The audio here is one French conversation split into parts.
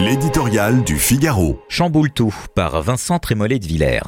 L'éditorial du Figaro. Chamboule tout par Vincent Trémollet de Villers.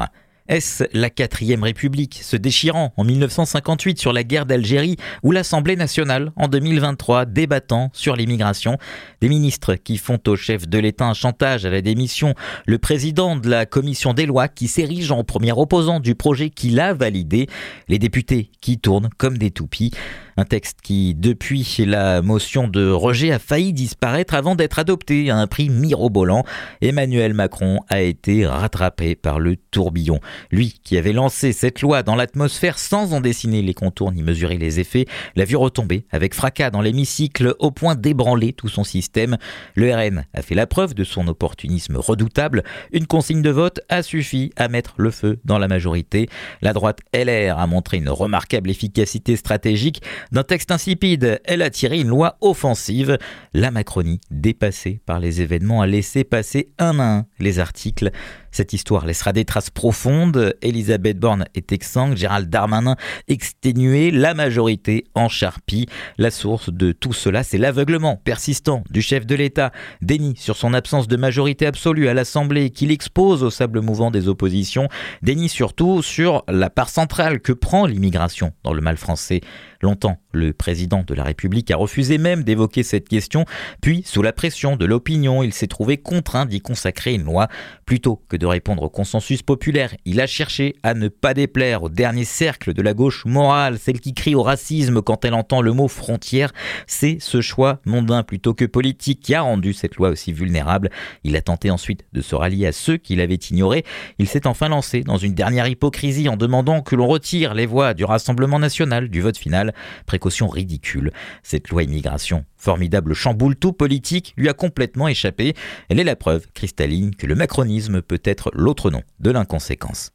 Est-ce la quatrième République se déchirant en 1958 sur la guerre d'Algérie ou l'Assemblée nationale en 2023 débattant sur l'immigration Des ministres qui font au chef de l'État un chantage à la démission, le président de la commission des lois qui s'érige en premier opposant du projet qu'il a validé, les députés qui tournent comme des toupies. Un texte qui, depuis la motion de rejet, a failli disparaître avant d'être adopté à un prix mirobolant. Emmanuel Macron a été rattrapé par le tourbillon. Lui, qui avait lancé cette loi dans l'atmosphère sans en dessiner les contours ni mesurer les effets, l'a vu retomber avec fracas dans l'hémicycle au point d'ébranler tout son système. Le RN a fait la preuve de son opportunisme redoutable. Une consigne de vote a suffi à mettre le feu dans la majorité. La droite LR a montré une remarquable efficacité stratégique. D'un texte insipide, elle a tiré une loi offensive. La Macronie, dépassée par les événements, a laissé passer un à un les articles. Cette histoire laissera des traces profondes. Elisabeth Borne est exsangue, Gérald Darmanin exténué, la majorité en charpie. La source de tout cela, c'est l'aveuglement persistant du chef de l'État, déni sur son absence de majorité absolue à l'Assemblée qu'il expose au sable mouvant des oppositions, déni surtout sur la part centrale que prend l'immigration dans le mal français. Longtemps, le président de la République a refusé même d'évoquer cette question, puis, sous la pression de l'opinion, il s'est trouvé contraint d'y consacrer une loi. Plutôt que de répondre au consensus populaire, il a cherché à ne pas déplaire au dernier cercle de la gauche morale, celle qui crie au racisme quand elle entend le mot frontière. C'est ce choix mondain plutôt que politique qui a rendu cette loi aussi vulnérable. Il a tenté ensuite de se rallier à ceux qui l'avaient ignoré. Il s'est enfin lancé dans une dernière hypocrisie en demandant que l'on retire les voix du Rassemblement national du vote final Précaution ridicule. Cette loi immigration, formidable chamboule tout politique, lui a complètement échappé. Elle est la preuve cristalline que le macronisme peut être l'autre nom de l'inconséquence.